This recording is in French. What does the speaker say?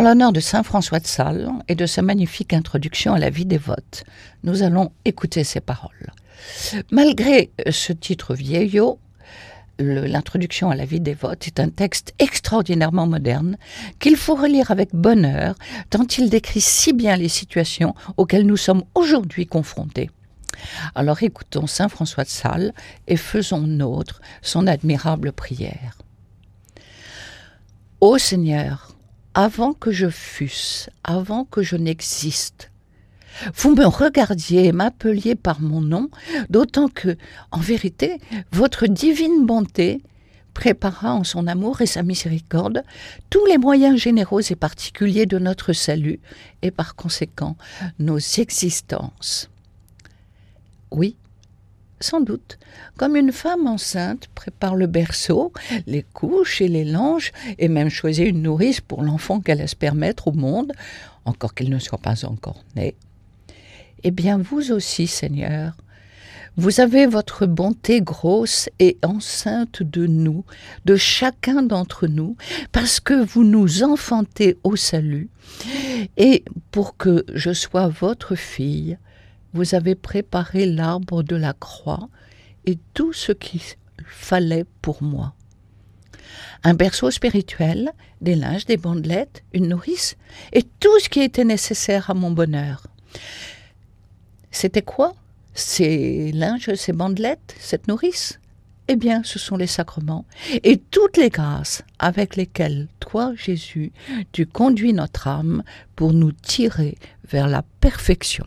En l'honneur de Saint François de Sales et de sa magnifique introduction à la vie dévote, nous allons écouter ces paroles. Malgré ce titre vieillot, l'introduction à la vie dévote est un texte extraordinairement moderne qu'il faut relire avec bonheur tant il décrit si bien les situations auxquelles nous sommes aujourd'hui confrontés. Alors écoutons Saint François de Sales et faisons nôtre son admirable prière. Ô Seigneur, avant que je fusse, avant que je n'existe, vous me regardiez et m'appeliez par mon nom, d'autant que, en vérité, votre divine bonté prépara en son amour et sa miséricorde tous les moyens généraux et particuliers de notre salut, et par conséquent nos existences. Oui, sans doute, comme une femme enceinte prépare le berceau, les couches et les langes, et même choisit une nourrice pour l'enfant qu'elle espère mettre au monde, encore qu'il ne soit pas encore né. Eh bien, vous aussi, Seigneur, vous avez votre bonté grosse et enceinte de nous, de chacun d'entre nous, parce que vous nous enfantez au salut, et pour que je sois votre fille, vous avez préparé l'arbre de la croix et tout ce qu'il fallait pour moi. Un berceau spirituel, des linges, des bandelettes, une nourrice, et tout ce qui était nécessaire à mon bonheur. C'était quoi? Ces linges, ces bandelettes, cette nourrice? Eh bien, ce sont les sacrements et toutes les grâces avec lesquelles toi, Jésus, tu conduis notre âme pour nous tirer vers la perfection.